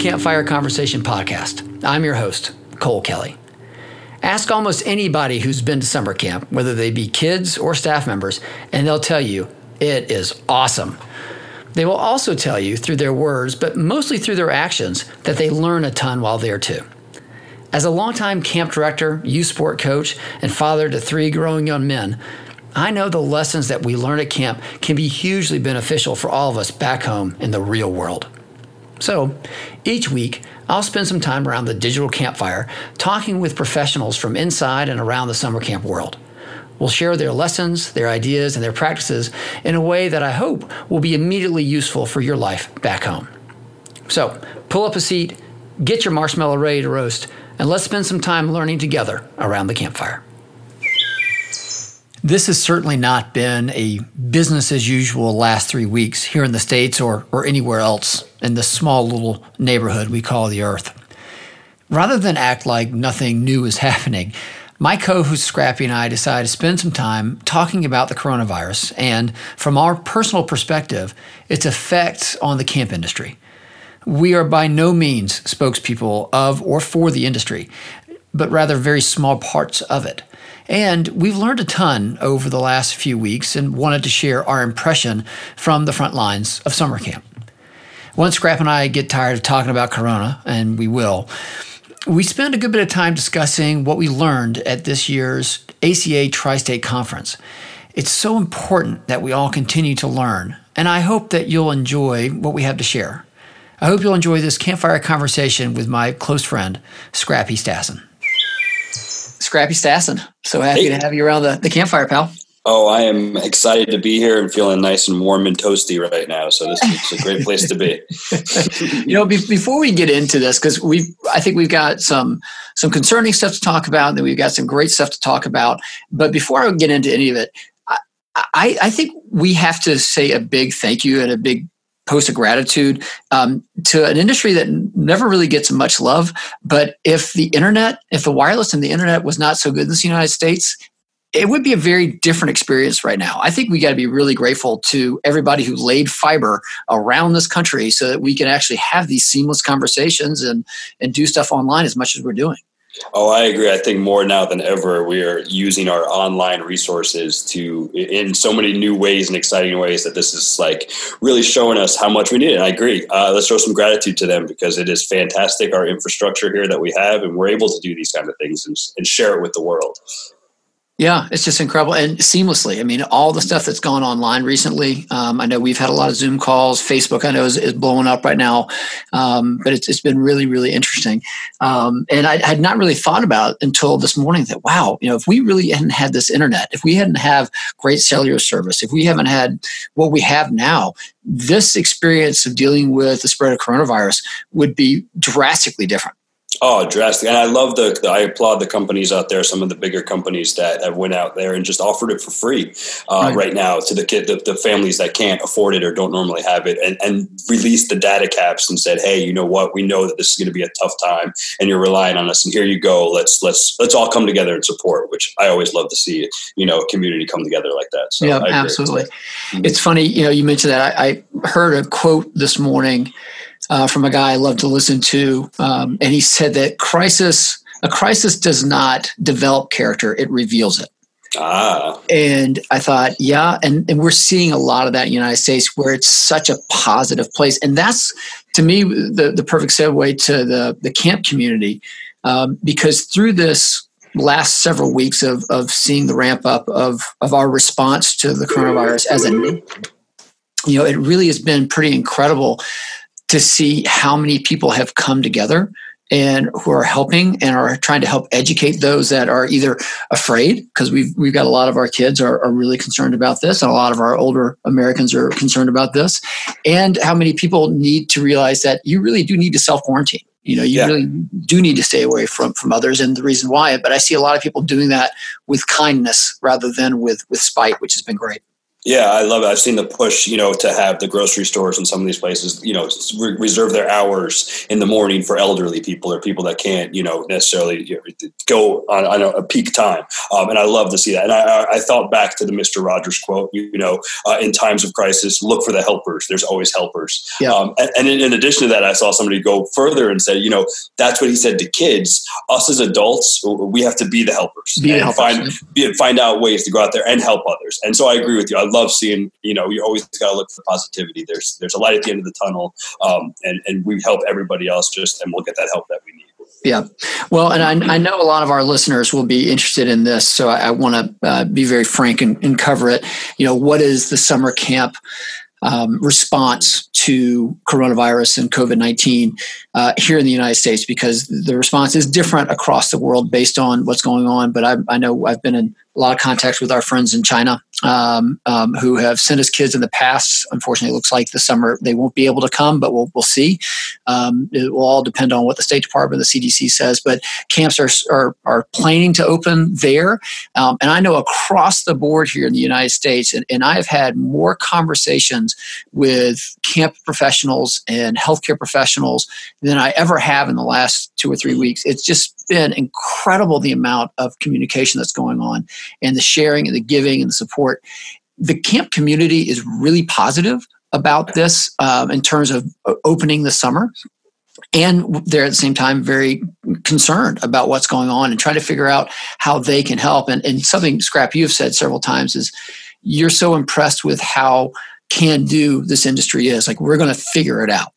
Campfire Conversation Podcast. I'm your host, Cole Kelly. Ask almost anybody who's been to summer camp, whether they be kids or staff members, and they'll tell you it is awesome. They will also tell you through their words, but mostly through their actions, that they learn a ton while there too. As a longtime camp director, youth sport coach, and father to three growing young men, I know the lessons that we learn at camp can be hugely beneficial for all of us back home in the real world. So, each week, I'll spend some time around the digital campfire talking with professionals from inside and around the summer camp world. We'll share their lessons, their ideas, and their practices in a way that I hope will be immediately useful for your life back home. So, pull up a seat, get your marshmallow ready to roast, and let's spend some time learning together around the campfire. This has certainly not been a business as usual last three weeks here in the States or, or anywhere else in this small little neighborhood we call the Earth. Rather than act like nothing new is happening, my co host Scrappy and I decided to spend some time talking about the coronavirus and, from our personal perspective, its effects on the camp industry. We are by no means spokespeople of or for the industry, but rather very small parts of it. And we've learned a ton over the last few weeks and wanted to share our impression from the front lines of summer camp. Once Scrap and I get tired of talking about Corona, and we will, we spend a good bit of time discussing what we learned at this year's ACA Tri State Conference. It's so important that we all continue to learn, and I hope that you'll enjoy what we have to share. I hope you'll enjoy this campfire conversation with my close friend, Scrappy Stassen. Scrappy Stassen. So happy hey. to have you around the, the campfire, pal. Oh, I am excited to be here and feeling nice and warm and toasty right now. So this is a great place to be. you know, be, before we get into this, because we, I think we've got some some concerning stuff to talk about, and then we've got some great stuff to talk about. But before I get into any of it, I, I, I think we have to say a big thank you and a big post of gratitude um, to an industry that never really gets much love. But if the internet, if the wireless and the internet was not so good in the United States, it would be a very different experience right now. I think we got to be really grateful to everybody who laid fiber around this country so that we can actually have these seamless conversations and and do stuff online as much as we're doing. Oh, I agree. I think more now than ever, we are using our online resources to in so many new ways and exciting ways that this is like really showing us how much we need it. And I agree. Uh, let's show some gratitude to them because it is fantastic our infrastructure here that we have, and we're able to do these kind of things and, and share it with the world. Yeah, it's just incredible and seamlessly. I mean, all the stuff that's gone online recently. Um, I know we've had a lot of Zoom calls. Facebook, I know, is, is blowing up right now, um, but it's, it's been really, really interesting. Um, and I had not really thought about until this morning that wow, you know, if we really hadn't had this internet, if we hadn't have great cellular service, if we haven't had what we have now, this experience of dealing with the spread of coronavirus would be drastically different. Oh, drastic! And I love the, the, I applaud the companies out there, some of the bigger companies that have went out there and just offered it for free uh, right. right. now to the kid, the, the, families that can't afford it or don't normally have it, and, and released the data caps and said, "Hey, you know what? We know that this is going to be a tough time, and you're relying on us. And here you go. Let's let's let's all come together and support." Which I always love to see, you know, a community come together like that. So yeah, absolutely. Mm-hmm. It's funny, you know, you mentioned that. I, I heard a quote this morning uh, from a guy I love to listen to, um, and he said that crisis a crisis does not develop character; it reveals it. Ah. And I thought, yeah, and, and we're seeing a lot of that in the United States where it's such a positive place. And that's, to me, the, the perfect segue to the, the camp community. Um, because through this last several weeks of, of seeing the ramp up of, of our response to the coronavirus as a you know, it really has been pretty incredible to see how many people have come together and who are helping and are trying to help educate those that are either afraid because we've we've got a lot of our kids are, are really concerned about this and a lot of our older Americans are concerned about this and how many people need to realize that you really do need to self quarantine you know you yeah. really do need to stay away from from others and the reason why but I see a lot of people doing that with kindness rather than with with spite which has been great Yeah, I love it. I've seen the push, you know, to have the grocery stores and some of these places, you know, re- reserve their hours in the morning for elderly people or people that can't, you know, necessarily you know, go on, on, a peak time. Um, and I love to see that. And I, I, thought back to the Mister Rogers quote, you, know, uh, in times of crisis, look for the helpers. There's always helpers. Yeah. Um, and, and in, in addition to that, I saw somebody go further and said, you know, that's what he said to kids. Us as adults, we have to be the helpers be and helpers, find yeah. find out ways to go out there and help others. And so I agree with you. I love seeing, you know, you always got to look for positivity. There's there's a light at the end of the tunnel, um, and and we help everybody else just and we'll get that help that we need. Yeah, well, and I, I know a lot of our listeners will be interested in this, so I, I want to uh, be very frank and, and cover it. You know, what is the summer camp? um, response to coronavirus and COVID 19 uh, here in the United States because the response is different across the world based on what's going on. But I, I know I've been in a lot of contacts with our friends in China um, um, who have sent us kids in the past. Unfortunately, it looks like the summer they won't be able to come, but we'll, we'll see. Um, it will all depend on what the State Department, the CDC says. But camps are, are, are planning to open there. Um, and I know across the board here in the United States, and, and I've had more conversations with camp professionals and healthcare professionals than I ever have in the last two or three weeks. It's just been incredible the amount of communication that's going on and the sharing and the giving and the support. The camp community is really positive about this um, in terms of opening the summer. And they're at the same time very concerned about what's going on and trying to figure out how they can help. And, and something, Scrap, you've said several times is you're so impressed with how can do this industry is. Like, we're going to figure it out.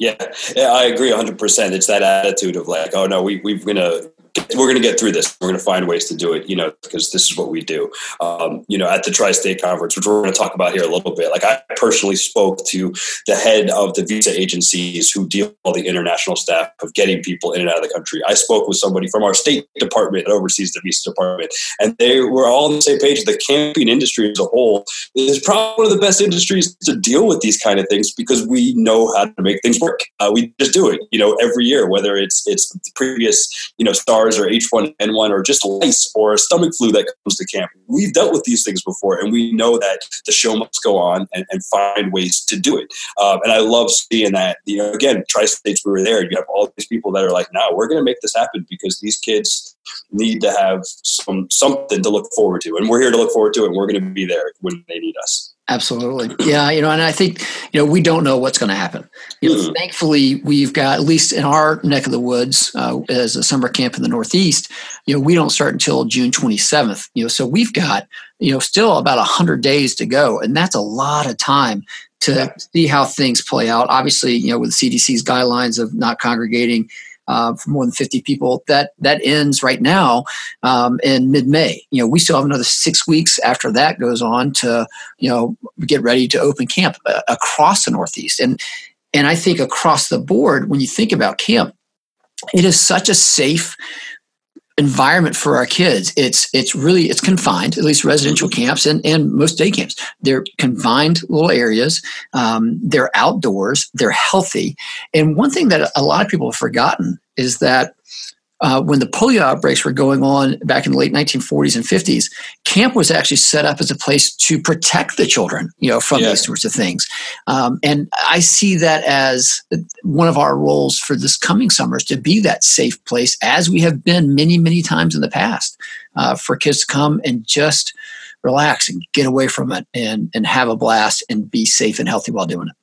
Yeah, yeah, I agree 100%. It's that attitude of like, oh no, we, we're going to we're going to get through this. We're going to find ways to do it, you know, because this is what we do. Um, you know, at the Tri-State Conference, which we're going to talk about here a little bit. Like I personally spoke to the head of the visa agencies who deal with all the international staff of getting people in and out of the country. I spoke with somebody from our State Department that oversees the visa department, and they were all on the same page. The camping industry as a whole is probably one of the best industries to deal with these kind of things because we know how to make things work. Uh, we just do it, you know, every year, whether it's it's previous, you know, SARS or H1N1 or just lice or a stomach flu that comes to camp. We've dealt with these things before, and we know that the show must go on and, and find ways to do it. Um, and I love seeing that. You know, again, tri-states, we were there. You have all these people that are like, "No, we're going to make this happen because these kids need to have some something to look forward to, and we're here to look forward to it. and We're going to be there when they need us." Absolutely. Yeah. You know, and I think, you know, we don't know what's going to happen. You know, mm-hmm. Thankfully, we've got, at least in our neck of the woods, uh, as a summer camp in the Northeast, you know, we don't start until June 27th. You know, so we've got, you know, still about 100 days to go. And that's a lot of time to yeah. see how things play out. Obviously, you know, with CDC's guidelines of not congregating, uh, for more than 50 people. That that ends right now um, in mid-May. You know, we still have another six weeks after that goes on to you know get ready to open camp uh, across the Northeast. And and I think across the board, when you think about camp, it is such a safe environment for our kids it's it's really it's confined at least residential camps and, and most day camps they're confined little areas um, they're outdoors they're healthy and one thing that a lot of people have forgotten is that uh, when the polio outbreaks were going on back in the late 1940s and 50s, camp was actually set up as a place to protect the children, you know, from yeah. these sorts of things. Um, and I see that as one of our roles for this coming summer is to be that safe place, as we have been many, many times in the past, uh, for kids to come and just relax and get away from it and and have a blast and be safe and healthy while doing it.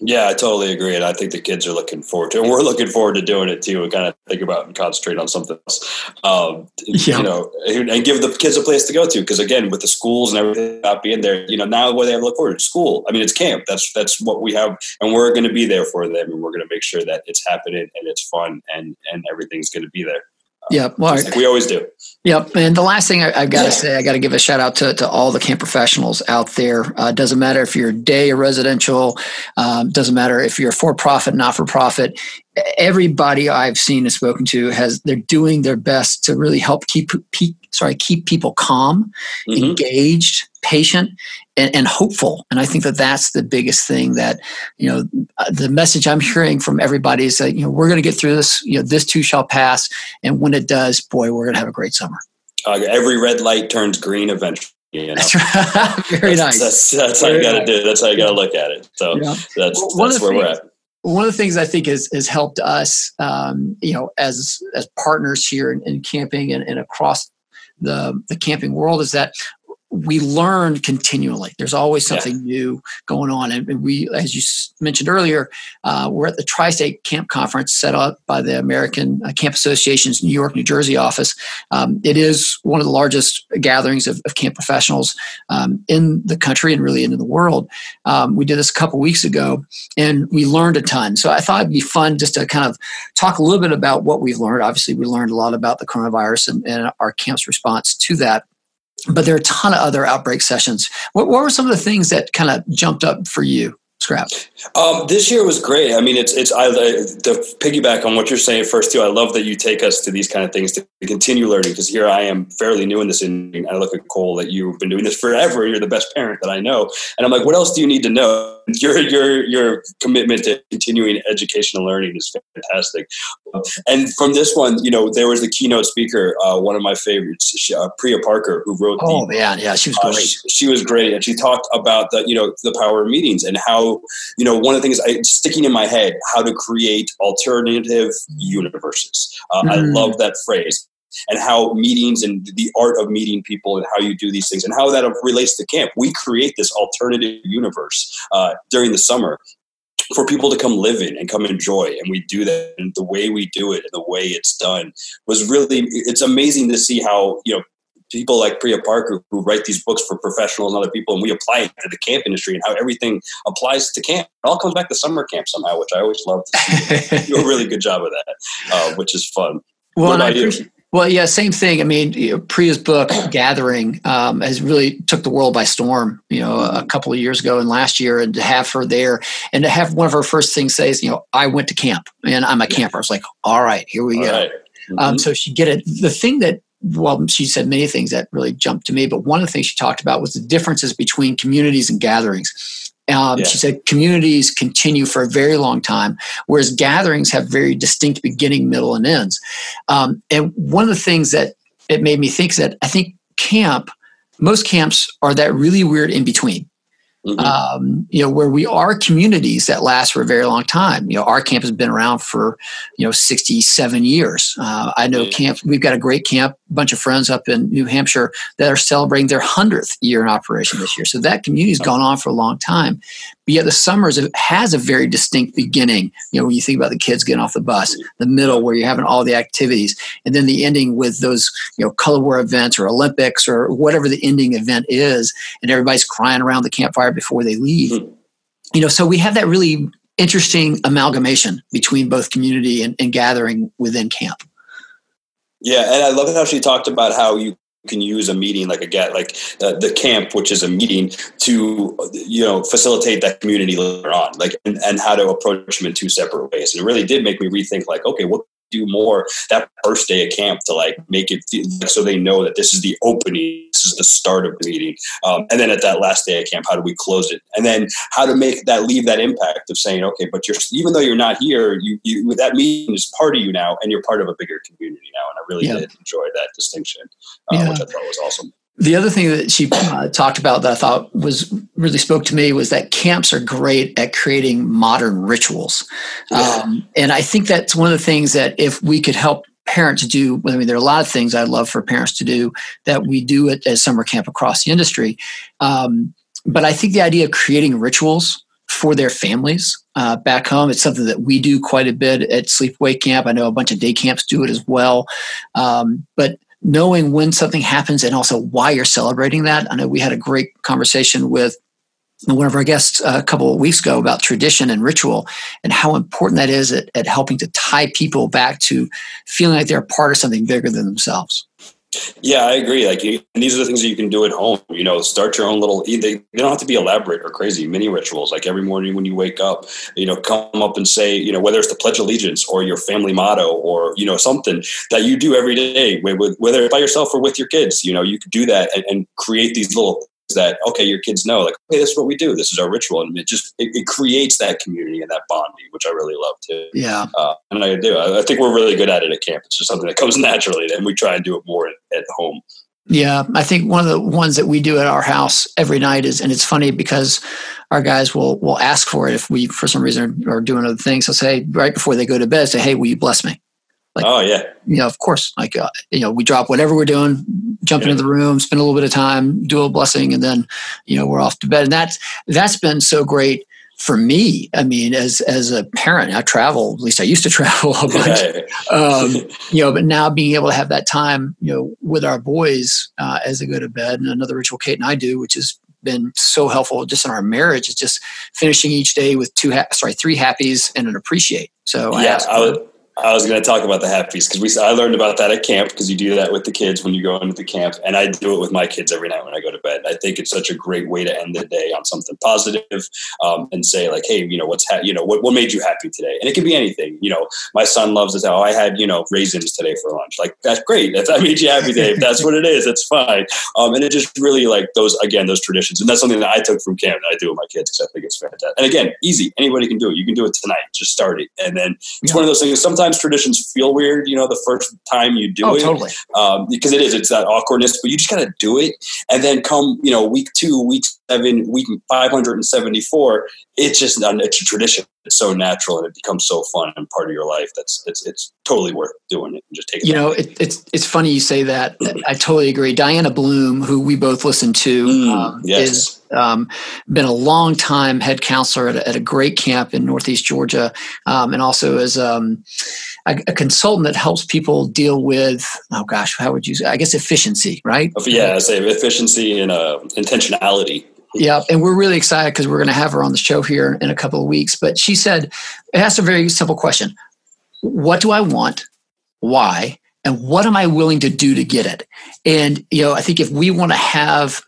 Yeah, I totally agree, and I think the kids are looking forward to, it. and we're looking forward to doing it too. And kind of think about and concentrate on something else, um, yeah. you know, and give the kids a place to go to. Because again, with the schools and everything not being there, you know, now what they have to look forward to school. I mean, it's camp. That's that's what we have, and we're going to be there for them, and we're going to make sure that it's happening and it's fun, and and everything's going to be there. Yeah, well, like we always do. Yep. And the last thing I, have got to say, I got to give a shout out to, to all the camp professionals out there. Uh, doesn't matter if you're day or residential, um, doesn't matter if you're for profit, not for profit. Everybody I've seen and spoken to has they're doing their best to really help keep, keep sorry keep people calm, mm-hmm. engaged, patient, and, and, hopeful. And I think that that's the biggest thing that you know uh, the message I'm hearing from everybody is that you know we're going to get through this. You know this too shall pass, and when it does, boy, we're going to have a great summer. Uh, every red light turns green eventually. You know? That's right. Very that's, nice. That's, that's how you got to do. That's how you got to look at it. So yeah. that's well, that's where things, we're at. One of the things I think has, has helped us, um, you know, as as partners here in, in camping and, and across the the camping world is that we learn continually. There's always something yeah. new going on. And we, as you mentioned earlier, uh, we're at the Tri State Camp Conference set up by the American uh, Camp Association's New York, New Jersey office. Um, it is one of the largest gatherings of, of camp professionals um, in the country and really into the world. Um, we did this a couple weeks ago and we learned a ton. So I thought it'd be fun just to kind of talk a little bit about what we've learned. Obviously, we learned a lot about the coronavirus and, and our camp's response to that but there are a ton of other outbreak sessions. What, what were some of the things that kind of jumped up for you? Scrap. Um, this year was great. I mean, it's it's I the piggyback on what you're saying first too. I love that you take us to these kind of things to continue learning because here I am fairly new in this. And I look at Cole that you've been doing this forever. You're the best parent that I know, and I'm like, what else do you need to know? Your your your commitment to continuing educational learning is fantastic. And from this one, you know, there was the keynote speaker, uh, one of my favorites, uh, Priya Parker, who wrote. Oh the, yeah, yeah, she was great. Uh, she, she was great, and she talked about the you know the power of meetings and how you know, one of the things I, sticking in my head, how to create alternative universes. Uh, mm. I love that phrase and how meetings and the art of meeting people and how you do these things and how that relates to camp. We create this alternative universe uh, during the summer for people to come live in and come enjoy and we do that and the way we do it and the way it's done was really it's amazing to see how you know people like Priya Parker who write these books for professionals and other people, and we apply it to the camp industry and how everything applies to camp. It all comes back to summer camp somehow, which I always love to see. you do a really good job of that, uh, which is fun. Well, and I appreciate. Well, yeah, same thing. I mean, Priya's book "Gathering" um, has really took the world by storm. You know, a couple of years ago and last year, and to have her there, and to have one of her first things say is, "You know, I went to camp and I'm a camper." I was like, "All right, here we all go." Right. Um, mm-hmm. Um, so she get it. The thing that well, she said many things that really jumped to me, but one of the things she talked about was the differences between communities and gatherings. Um, yeah. She said communities continue for a very long time, whereas gatherings have very distinct beginning, middle, and ends. Um, and one of the things that it made me think is that I think camp, most camps are that really weird in between. Mm-hmm. Um, you know, where we are communities that last for a very long time. You know, our camp has been around for, you know, 67 years. Uh, I know camp, we've got a great camp, bunch of friends up in New Hampshire that are celebrating their 100th year in operation this year. So that community's gone on for a long time. But yet the summers has a very distinct beginning. You know, when you think about the kids getting off the bus, the middle where you're having all the activities, and then the ending with those, you know, color war events or Olympics or whatever the ending event is, and everybody's crying around the campfire before they leave. Mm-hmm. You know, so we have that really interesting amalgamation between both community and, and gathering within camp. Yeah, and I love how she talked about how you can use a meeting like a get like uh, the camp which is a meeting to you know facilitate that community later on like and, and how to approach them in two separate ways. And it really did make me rethink like okay what do more that first day of camp to like make it feel like so they know that this is the opening, this is the start of the meeting. Um, and then at that last day of camp, how do we close it? And then how to make that leave that impact of saying, okay, but you're even though you're not here, you, you that meeting is part of you now, and you're part of a bigger community now. And I really yeah. did enjoy that distinction, uh, yeah. which I thought was awesome. The other thing that she uh, talked about that I thought was really spoke to me was that camps are great at creating modern rituals. Yeah. Um, and I think that's one of the things that if we could help parents do, I mean, there are a lot of things I'd love for parents to do that we do at, at summer camp across the industry. Um, but I think the idea of creating rituals for their families uh, back home. It's something that we do quite a bit at Sleepaway Camp. I know a bunch of day camps do it as well. Um, but knowing when something happens and also why you're celebrating that. I know we had a great conversation with one of our guests uh, a couple of weeks ago about tradition and ritual and how important that is at, at helping to tie people back to feeling like they're part of something bigger than themselves. Yeah, I agree. Like, you, these are the things that you can do at home. You know, start your own little. They, they don't have to be elaborate or crazy. Mini rituals, like every morning when you wake up, you know, come up and say, you know, whether it's the Pledge Allegiance or your family motto or you know something that you do every day, whether by yourself or with your kids. You know, you could do that and, and create these little that okay your kids know like okay this is what we do this is our ritual and it just it, it creates that community and that bonding which i really love too yeah uh, and i do I, I, think we're really good at it at camp it's just something that comes naturally and we try and do it more at, at home Yeah, I think one of the ones that we do at our house every night is, and it's funny because our guys will will ask for it if we, for some reason, are, are doing other things. They'll say right before they go to bed, say, "Hey, will you bless me?" Like, oh yeah, you know, of course. Like, uh, you know, we drop whatever we're doing, jump yeah. into the room, spend a little bit of time, do a blessing, and then, you know, we're off to bed. And that's that's been so great for me, I mean, as as a parent, I travel. At least I used to travel a bunch. um, you know, but now being able to have that time, you know, with our boys uh, as they go to bed, and another ritual Kate and I do, which has been so helpful just in our marriage, is just finishing each day with two, ha- sorry, three happies and an appreciate. So yeah, I, I would I was going to talk about the happies because we I learned about that at camp because you do that with the kids when you go into the camp, and I do it with my kids every night when I go to bed. I think it's such a great way to end the day on something positive, um, and say like, hey, you know, what's ha- you know what, what made you happy today, and it can be anything. You know, my son loves to oh, I had you know raisins today for lunch. Like that's great. That made you happy today, if that's what it is, that's fine. Um, and it just really like those again those traditions, and that's something that I took from camp that I do with my kids because I think it's fantastic. And again, easy. Anybody can do it. You can do it tonight. Just start it, and then it's yeah. one of those things. Sometimes traditions feel feel weird, you know, the first time you do oh, it. Totally. Um, because it is, it's that awkwardness, but you just got to do it. And then come, you know, week two, week seven, week 574, it's just, it's a tradition. It's so natural and it becomes so fun and part of your life. That's, it's, it's totally worth doing it and just taking You know, it, it's, it's funny you say that. I totally agree. Diana Bloom, who we both listen to, mm, um, yes. is um, been a long time head counselor at a, at a great camp in Northeast Georgia, um, and also as um, a, a, consultant that helps people deal with oh gosh, how would you? say? I guess efficiency, right? Yeah, I say efficiency and uh, intentionality. Yeah, and we're really excited because we're going to have her on the show here in a couple of weeks. But she said it asked a very simple question: What do I want? Why? And what am I willing to do to get it? And you know, I think if we want to have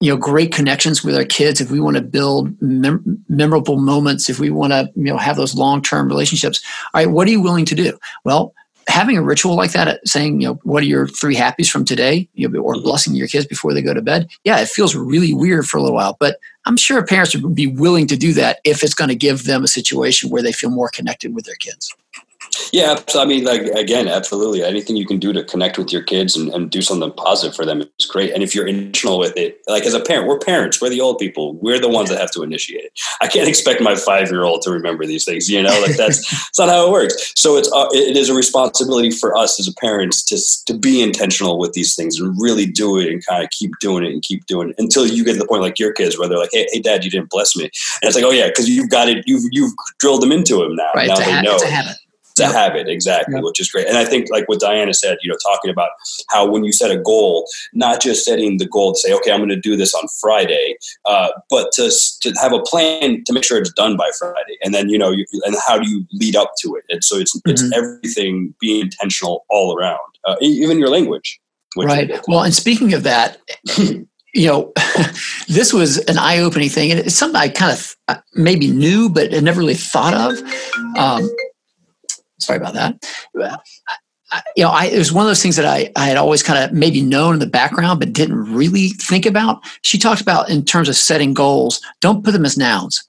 you know great connections with our kids if we want to build mem- memorable moments if we want to you know have those long-term relationships all right what are you willing to do well having a ritual like that saying you know what are your three happies from today you know, or blessing your kids before they go to bed yeah it feels really weird for a little while. But i'm sure parents would be willing to do that if it's going to give them a situation where they feel more connected with their kids yeah, I mean, like again, absolutely. Anything you can do to connect with your kids and, and do something positive for them is great. And if you're intentional with it, like as a parent, we're parents, we're the old people, we're the ones that have to initiate it. I can't expect my five year old to remember these things. You know, like that's, that's not how it works. So it's uh, it is a responsibility for us as parents to to be intentional with these things and really do it and kind of keep doing it and keep doing it until you get to the point like your kids where they're like, hey, hey, dad, you didn't bless me, and it's like, oh yeah, because you've got it, you've you've drilled them into them now. Right, now they ha- know. It's a habit to yep. have it exactly which is great and i think like what diana said you know talking about how when you set a goal not just setting the goal to say okay i'm going to do this on friday uh, but to, to have a plan to make sure it's done by friday and then you know you, and how do you lead up to it and so it's mm-hmm. it's everything being intentional all around uh, even your language right well and speaking of that you know, this was an eye-opening thing, and it's something I kind of uh, maybe knew, but had never really thought of. Um, Sorry about that. You know, I, it was one of those things that I, I had always kind of maybe known in the background, but didn't really think about. She talked about in terms of setting goals, don't put them as nouns,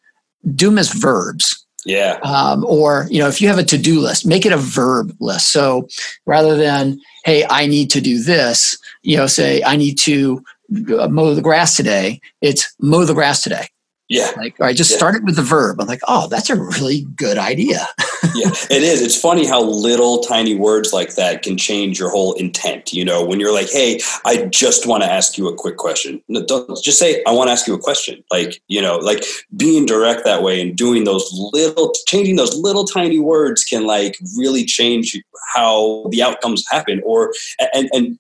do them as verbs. Yeah. Um, or, you know, if you have a to do list, make it a verb list. So rather than, hey, I need to do this, you know, say, I need to mow the grass today, it's mow the grass today. Yeah. Like, right, just yeah. start it with the verb. I'm like, oh, that's a really good idea. yeah, it is. It's funny how little tiny words like that can change your whole intent. You know, when you're like, hey, I just want to ask you a quick question. No, don't just say, I want to ask you a question. Like, you know, like being direct that way and doing those little, changing those little tiny words can like really change how the outcomes happen or, and, and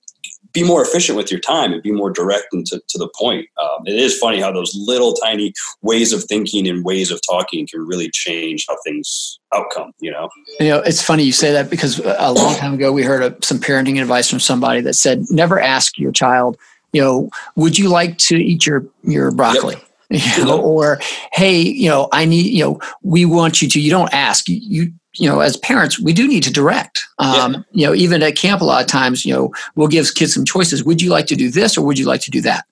be more efficient with your time and be more direct and to, to the point. Um, it is funny how those little tiny ways of thinking and ways of talking can really change how things outcome, you know? You know, it's funny you say that because a long time ago we heard a, some parenting advice from somebody that said, never ask your child, you know, would you like to eat your, your broccoli? Yep. You know, or hey, you know, I need, you know, we want you to. You don't ask. You you know, as parents, we do need to direct. Um, yeah. You know, even at camp, a lot of times, you know, we'll give kids some choices. Would you like to do this or would you like to do that?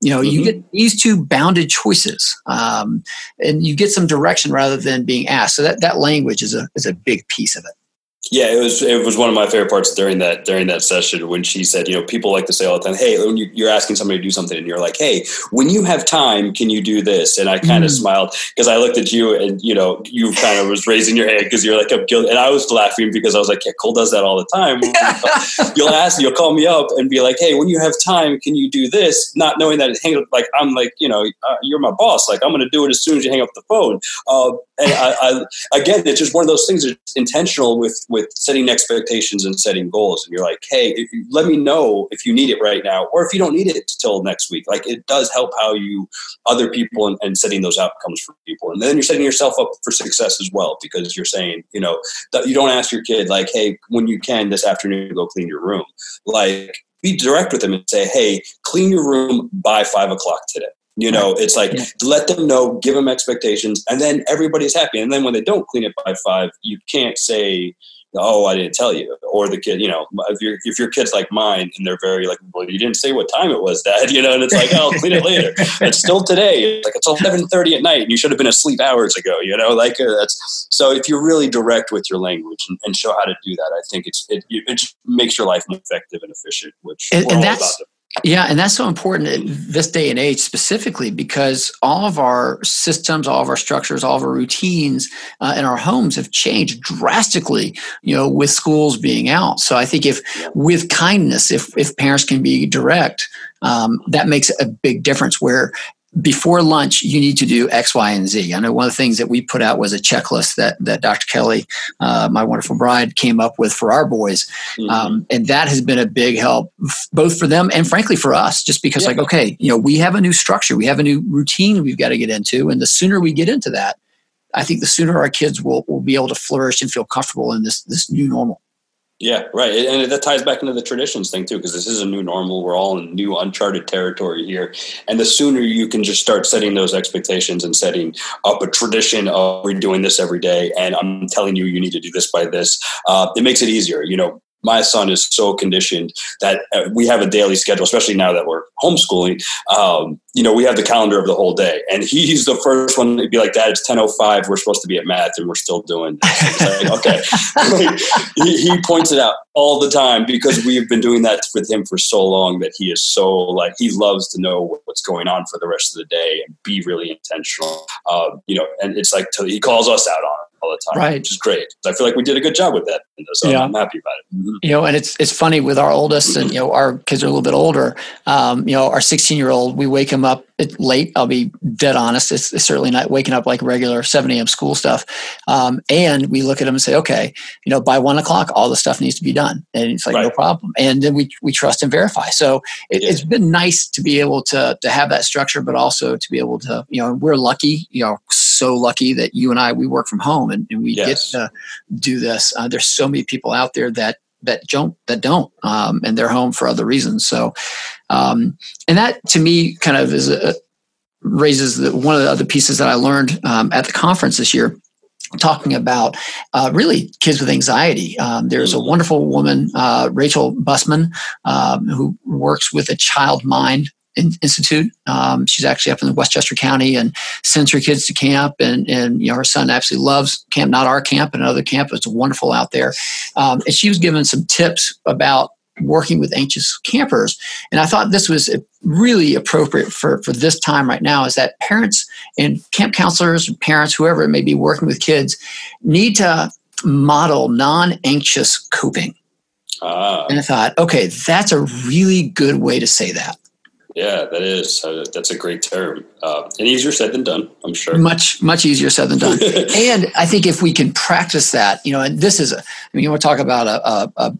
You know, mm-hmm. you get these two bounded choices, um, and you get some direction rather than being asked. So that that language is a is a big piece of it. Yeah, it was it was one of my favorite parts during that during that session when she said, you know, people like to say all the time, "Hey, when you, are asking somebody to do something, and you're like, hey, when you have time, can you do this?" And I kind of mm. smiled because I looked at you, and you know, you kind of was raising your hand because you're like, I'm guilty, and I was laughing because I was like, yeah, Cole does that all the time. you'll ask, you'll call me up and be like, hey, when you have time, can you do this? Not knowing that it hang like I'm like, you know, uh, you're my boss, like I'm going to do it as soon as you hang up the phone. Uh, and I, I, again, it's just one of those things that's intentional with with setting expectations and setting goals. And you're like, hey, let me know if you need it right now, or if you don't need it till next week. Like it does help how you other people and, and setting those outcomes for people, and then you're setting yourself up for success as well because you're saying, you know, that you don't ask your kid like, hey, when you can this afternoon, go clean your room. Like be direct with them and say, hey, clean your room by five o'clock today. You know, it's like yeah. let them know, give them expectations, and then everybody's happy. And then when they don't clean it by five, you can't say, "Oh, I didn't tell you," or the kid. You know, if your if your kid's like mine and they're very like, "Well, you didn't say what time it was, Dad," you know, and it's like, oh, "I'll clean it later." it's still today. It's like it's eleven thirty at night, and you should have been asleep hours ago. You know, like uh, that's so. If you're really direct with your language and, and show how to do that, I think it's it, it just makes your life more effective and efficient. Which and, and that's yeah, and that's so important this day and age specifically because all of our systems, all of our structures, all of our routines uh, in our homes have changed drastically, you know, with schools being out. So I think if with kindness, if, if parents can be direct, um, that makes a big difference where before lunch, you need to do X, Y, and Z. I know one of the things that we put out was a checklist that that Dr. Kelly, uh, my wonderful bride, came up with for our boys, mm-hmm. um, and that has been a big help both for them and frankly for us. Just because, yeah. like, okay, you know, we have a new structure, we have a new routine we've got to get into, and the sooner we get into that, I think the sooner our kids will will be able to flourish and feel comfortable in this this new normal. Yeah, right. And that ties back into the traditions thing too, because this is a new normal. We're all in new uncharted territory here. And the sooner you can just start setting those expectations and setting up a tradition of we're doing this every day and I'm telling you, you need to do this by this, uh, it makes it easier. You know, my son is so conditioned that uh, we have a daily schedule, especially now that we're homeschooling. Um, you know, we have the calendar of the whole day, and he's the first one to be like, "Dad, it's ten oh five. We're supposed to be at math, and we're still doing." Like, okay, he, he points it out all the time because we've been doing that with him for so long that he is so like he loves to know what's going on for the rest of the day and be really intentional. Uh, you know, and it's like he calls us out on it all the time, right? Which is great. I feel like we did a good job with that, so yeah. I'm happy about it. Mm-hmm. You know, and it's it's funny with our oldest, and you know, our kids are a little bit older. Um, you know, our 16 year old, we wake him up late. I'll be dead honest. It's, it's, certainly not waking up like regular 7 a.m. school stuff. Um, and we look at him and say, okay, you know, by one o'clock, all the stuff needs to be done, and it's like right. no problem. And then we we trust and verify. So it, has been nice to be able to to have that structure, but also to be able to, you know, we're lucky, you know, so lucky that you and I we work from home and, and we yes. get to do this. Uh, there's so many people out there that that don't that don't um, and they're home for other reasons. So, um, and that to me kind of is a, raises the, one of the other pieces that I learned um, at the conference this year talking about uh, really kids with anxiety. Um, there's a mm-hmm. wonderful woman, uh, Rachel Busman, um, who works with a child mind Institute. Um, she's actually up in Westchester County and sends her kids to camp. And, and you know, her son absolutely loves camp, not our camp, but another camp. It's wonderful out there. Um, and she was given some tips about working with anxious campers. And I thought this was really appropriate for, for this time right now is that parents and camp counselors, parents, whoever it may be working with kids, need to model non anxious coping. Ah. And I thought, okay, that's a really good way to say that. Yeah, that is. Uh, that's a great term. Uh, and easier said than done, I'm sure. Much, much easier said than done. and I think if we can practice that, you know, and this is, a, I mean, you want to talk about a, a, a,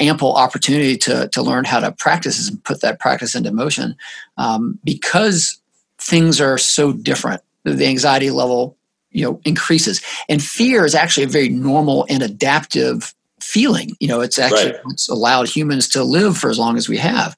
ample opportunity to, to learn how to practice and put that practice into motion um, because things are so different. The anxiety level, you know, increases. And fear is actually a very normal and adaptive feeling. You know, it's actually right. it's allowed humans to live for as long as we have.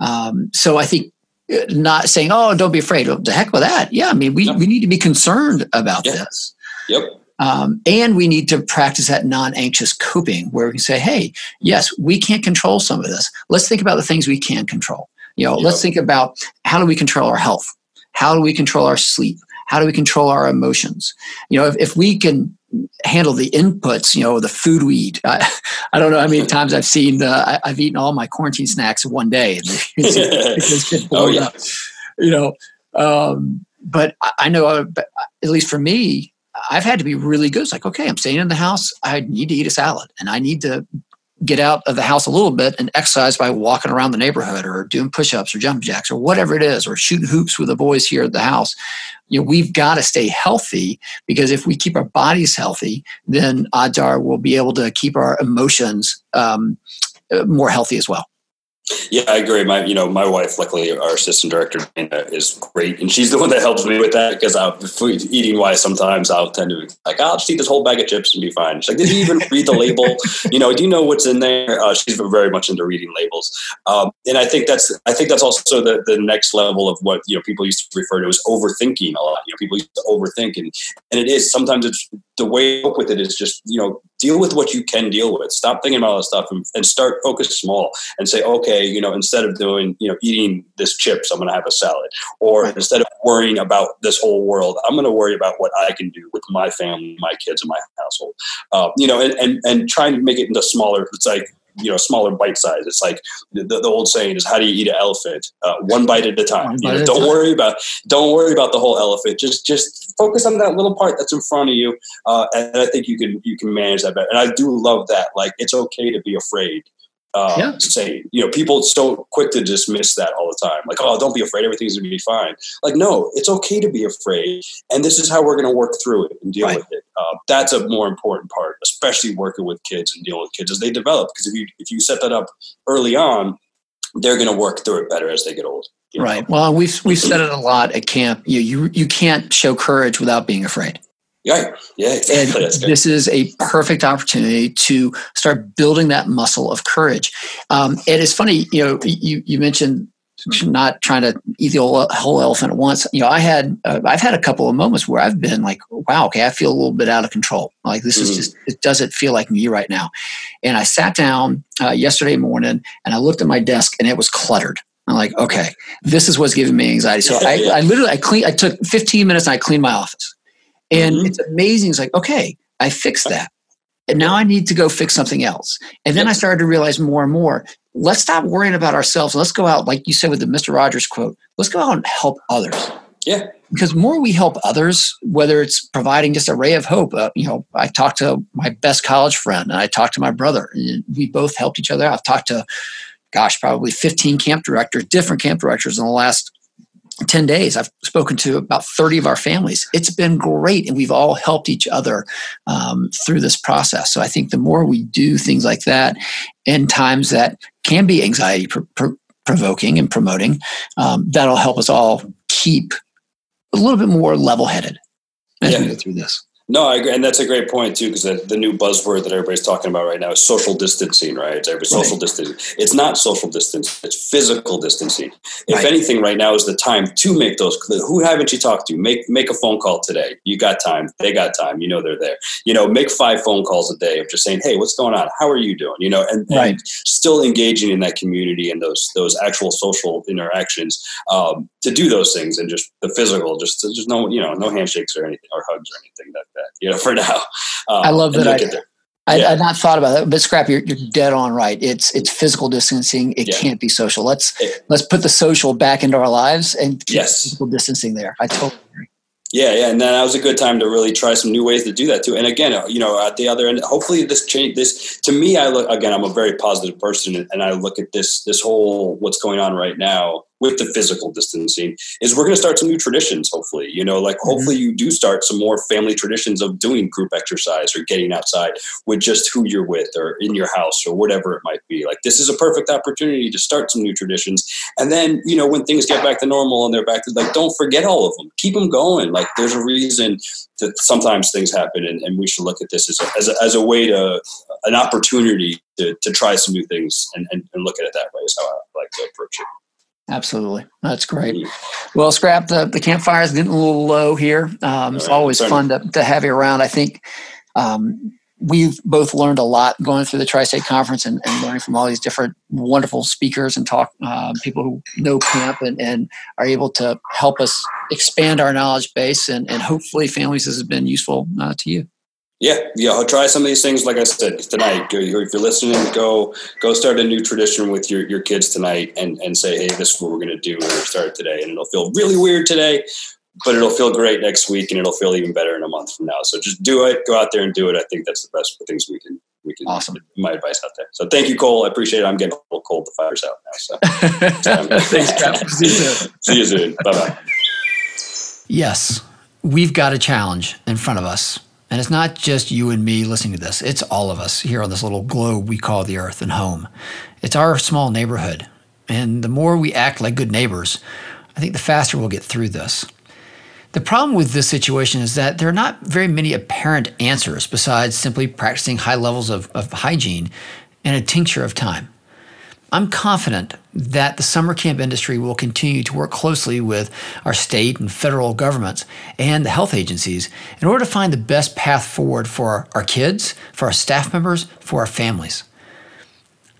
Um, so I think uh, not saying, "Oh, don't be afraid." Well, the heck with that. Yeah, I mean, we we need to be concerned about this. Yep. Um, and we need to practice that non-anxious coping, where we can say, "Hey, yes, we can't control some of this. Let's think about the things we can control. You know, yep. let's think about how do we control our health? How do we control our sleep? How do we control our emotions? You know, if, if we can handle the inputs, you know, the food we eat. I, I don't know how many times I've seen the, I, have eaten all my quarantine snacks in one day. Oh, yeah. You know, um, but I know, uh, at least for me, I've had to be really good. It's like, okay, I'm staying in the house. I need to eat a salad and I need to get out of the house a little bit and exercise by walking around the neighborhood or doing push-ups or jump jacks or whatever it is or shooting hoops with the boys here at the house you know we've got to stay healthy because if we keep our bodies healthy then odds are we'll be able to keep our emotions um, uh, more healthy as well yeah, I agree. My, you know, my wife, luckily, our assistant director Dana, is great, and she's the one that helps me with that because I'm eating wise. Sometimes I'll tend to like, I'll just eat this whole bag of chips and be fine. She's like, did you even read the label? You know, do you know what's in there? Uh, she's very much into reading labels, um, and I think that's I think that's also the the next level of what you know people used to refer to as overthinking a lot. You know, people used to overthink, and and it is sometimes it's the way to with it is just you know deal with what you can deal with. Stop thinking about all this stuff and, and start focus small and say, okay, you know, instead of doing, you know, eating this chips, I'm going to have a salad. Or right. instead of worrying about this whole world, I'm going to worry about what I can do with my family, my kids, and my household. Uh, you know, and, and, and trying to make it into smaller, it's like, you know smaller bite size. It's like the, the old saying is, "How do you eat an elephant? Uh, one bite at a time." You know, don't time. worry about don't worry about the whole elephant. Just just focus on that little part that's in front of you, uh, and I think you can you can manage that better. And I do love that. Like it's okay to be afraid uh, yeah. say, you know, people so quick to dismiss that all the time. Like, oh, don't be afraid. Everything's going to be fine. Like, no, it's okay to be afraid. And this is how we're going to work through it and deal right. with it. Uh, that's a more important part, especially working with kids and dealing with kids as they develop. Because if you, if you set that up early on, they're going to work through it better as they get old. Right. Well, we've, we've said it a lot at camp. You, you, you can't show courage without being afraid. Right. Yeah, exactly. And this is a perfect opportunity to start building that muscle of courage. Um, and it's funny, you know, you, you mentioned not trying to eat the whole elephant at once. You know, I had, uh, I've had a couple of moments where I've been like, wow, okay, I feel a little bit out of control. Like this mm-hmm. is just, it doesn't feel like me right now. And I sat down uh, yesterday morning and I looked at my desk and it was cluttered. I'm like, okay, this is what's giving me anxiety. So I, I literally, I clean, I took 15 minutes and I cleaned my office. And mm-hmm. it's amazing. It's like, okay, I fixed that. And now I need to go fix something else. And then I started to realize more and more let's stop worrying about ourselves. Let's go out, like you said with the Mr. Rogers quote, let's go out and help others. Yeah. Because more we help others, whether it's providing just a ray of hope. Uh, you know, I talked to my best college friend and I talked to my brother. And we both helped each other. I've talked to, gosh, probably 15 camp directors, different camp directors in the last 10 days i've spoken to about 30 of our families. It's been great and we've all helped each other um, through this process. So i think the more we do things like that in times that can be anxiety pr- pr- provoking and promoting um, that'll help us all keep a little bit more level-headed as yeah. we go through this no, I agree. And that's a great point, too, because the, the, new buzzword that everybody's talking about right now is social distancing, right? It's every social right. distancing. It's not social distancing, it's physical distancing. If right. anything, right now is the time to make those. Who haven't you talked to? Make make a phone call today. You got time. They got time. You know they're there. You know, make five phone calls a day of just saying, hey, what's going on? How are you doing? You know, and, right. and still engaging in that community and those those actual social interactions um, to do those things and just the physical, just just no, you know, no handshakes or anything or hugs or anything like that you know, for now. Um, I love that. I, I, yeah. I'd not thought about that, but scrap, you're, you're dead on right. It's it's physical distancing. It yeah. can't be social. Let's it, let's put the social back into our lives and keep yes. physical distancing there. I totally agree. Yeah, yeah, and that was a good time to really try some new ways to do that too. And again, uh, you know, at the other end, hopefully this change. This to me, I look again. I'm a very positive person, and I look at this this whole what's going on right now with the physical distancing is we're going to start some new traditions hopefully you know like mm-hmm. hopefully you do start some more family traditions of doing group exercise or getting outside with just who you're with or in your house or whatever it might be like this is a perfect opportunity to start some new traditions and then you know when things get back to normal and they're back to like don't forget all of them keep them going like there's a reason that sometimes things happen and, and we should look at this as a, as a, as a way to an opportunity to, to try some new things and, and, and look at it that way is how I like to approach it. Absolutely. That's great. Well, Scrap, the, the campfire is getting a little low here. Um, it's always fun to, to have you around. I think um, we've both learned a lot going through the Tri-State Conference and, and learning from all these different wonderful speakers and talk uh, people who know camp and, and, are able to help us expand our knowledge base and, and hopefully families this has been useful uh, to you. Yeah, yeah. I'll try some of these things. Like I said tonight, if you're listening, go go start a new tradition with your, your kids tonight, and and say, hey, this is what we're going to do. We're going to start today, and it'll feel really weird today, but it'll feel great next week and it'll feel even better in a month from now. So just do it, go out there and do it. I think that's the best things we can we can awesome. my advice out there. So thank you, Cole. I appreciate it. I'm getting a little cold. The fire's out now. So thanks, Cap. Um, See you soon. See you soon. Bye bye. Yes, we've got a challenge in front of us. And it's not just you and me listening to this, it's all of us here on this little globe we call the earth and home. It's our small neighborhood. And the more we act like good neighbors, I think the faster we'll get through this. The problem with this situation is that there are not very many apparent answers besides simply practicing high levels of, of hygiene and a tincture of time. I'm confident that the summer camp industry will continue to work closely with our state and federal governments and the health agencies in order to find the best path forward for our kids, for our staff members, for our families.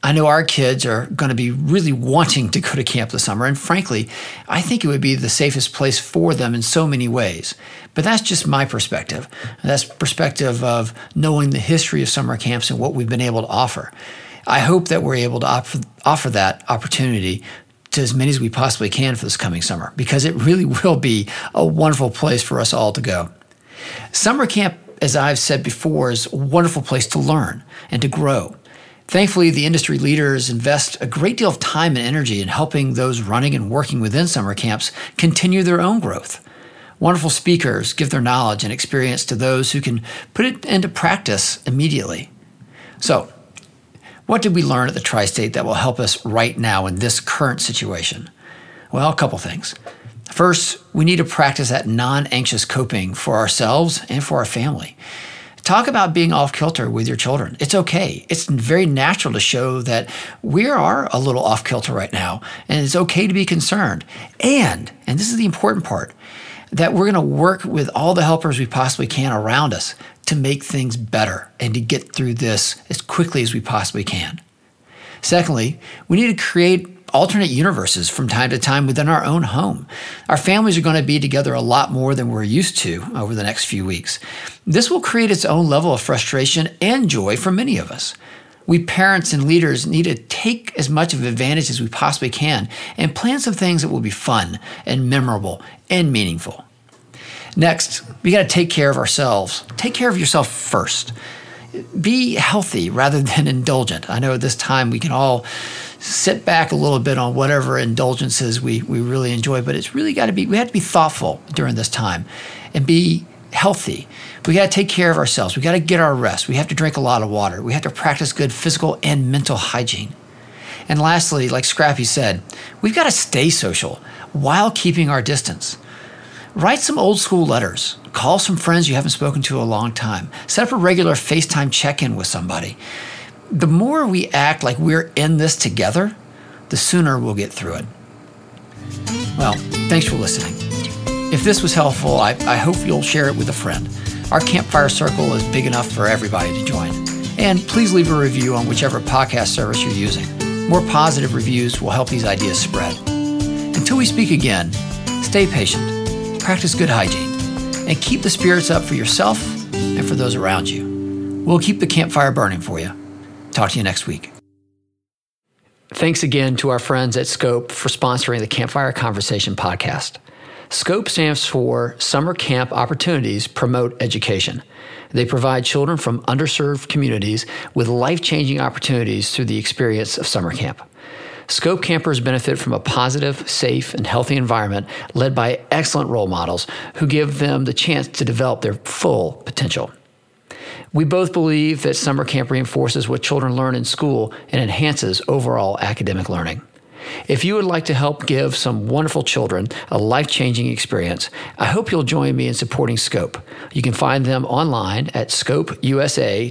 I know our kids are going to be really wanting to go to camp this summer. And frankly, I think it would be the safest place for them in so many ways. But that's just my perspective. That's perspective of knowing the history of summer camps and what we've been able to offer. I hope that we're able to offer, offer that opportunity to as many as we possibly can for this coming summer because it really will be a wonderful place for us all to go. Summer camp, as I've said before, is a wonderful place to learn and to grow. Thankfully, the industry leaders invest a great deal of time and energy in helping those running and working within summer camps continue their own growth. Wonderful speakers give their knowledge and experience to those who can put it into practice immediately. So, what did we learn at the Tri State that will help us right now in this current situation? Well, a couple things. First, we need to practice that non anxious coping for ourselves and for our family. Talk about being off kilter with your children. It's okay. It's very natural to show that we are a little off kilter right now, and it's okay to be concerned. And, and this is the important part, that we're going to work with all the helpers we possibly can around us to make things better and to get through this as quickly as we possibly can. Secondly, we need to create alternate universes from time to time within our own home. Our families are going to be together a lot more than we're used to over the next few weeks. This will create its own level of frustration and joy for many of us. We parents and leaders need to take as much of advantage as we possibly can and plan some things that will be fun and memorable and meaningful. Next, we got to take care of ourselves. Take care of yourself first. Be healthy rather than indulgent. I know at this time we can all sit back a little bit on whatever indulgences we, we really enjoy, but it's really got to be, we have to be thoughtful during this time and be healthy. We got to take care of ourselves. We got to get our rest. We have to drink a lot of water. We have to practice good physical and mental hygiene. And lastly, like Scrappy said, we've got to stay social while keeping our distance. Write some old school letters. Call some friends you haven't spoken to in a long time. Set up a regular FaceTime check in with somebody the more we act like we're in this together, the sooner we'll get through it. Well, thanks for listening. If this was helpful, I, I hope you'll share it with a friend. Our campfire circle is big enough for everybody to join. And please leave a review on whichever podcast service you're using. More positive reviews will help these ideas spread. Until we speak again, stay patient, practice good hygiene, and keep the spirits up for yourself and for those around you. We'll keep the campfire burning for you. Talk to you next week. Thanks again to our friends at Scope for sponsoring the Campfire Conversation podcast. SCOPE stands for Summer Camp Opportunities Promote Education. They provide children from underserved communities with life changing opportunities through the experience of summer camp. Scope campers benefit from a positive, safe, and healthy environment led by excellent role models who give them the chance to develop their full potential. We both believe that summer camp reinforces what children learn in school and enhances overall academic learning. If you would like to help give some wonderful children a life changing experience, I hope you'll join me in supporting Scope. You can find them online at scopeusa.org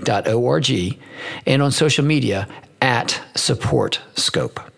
and on social media at Support Scope.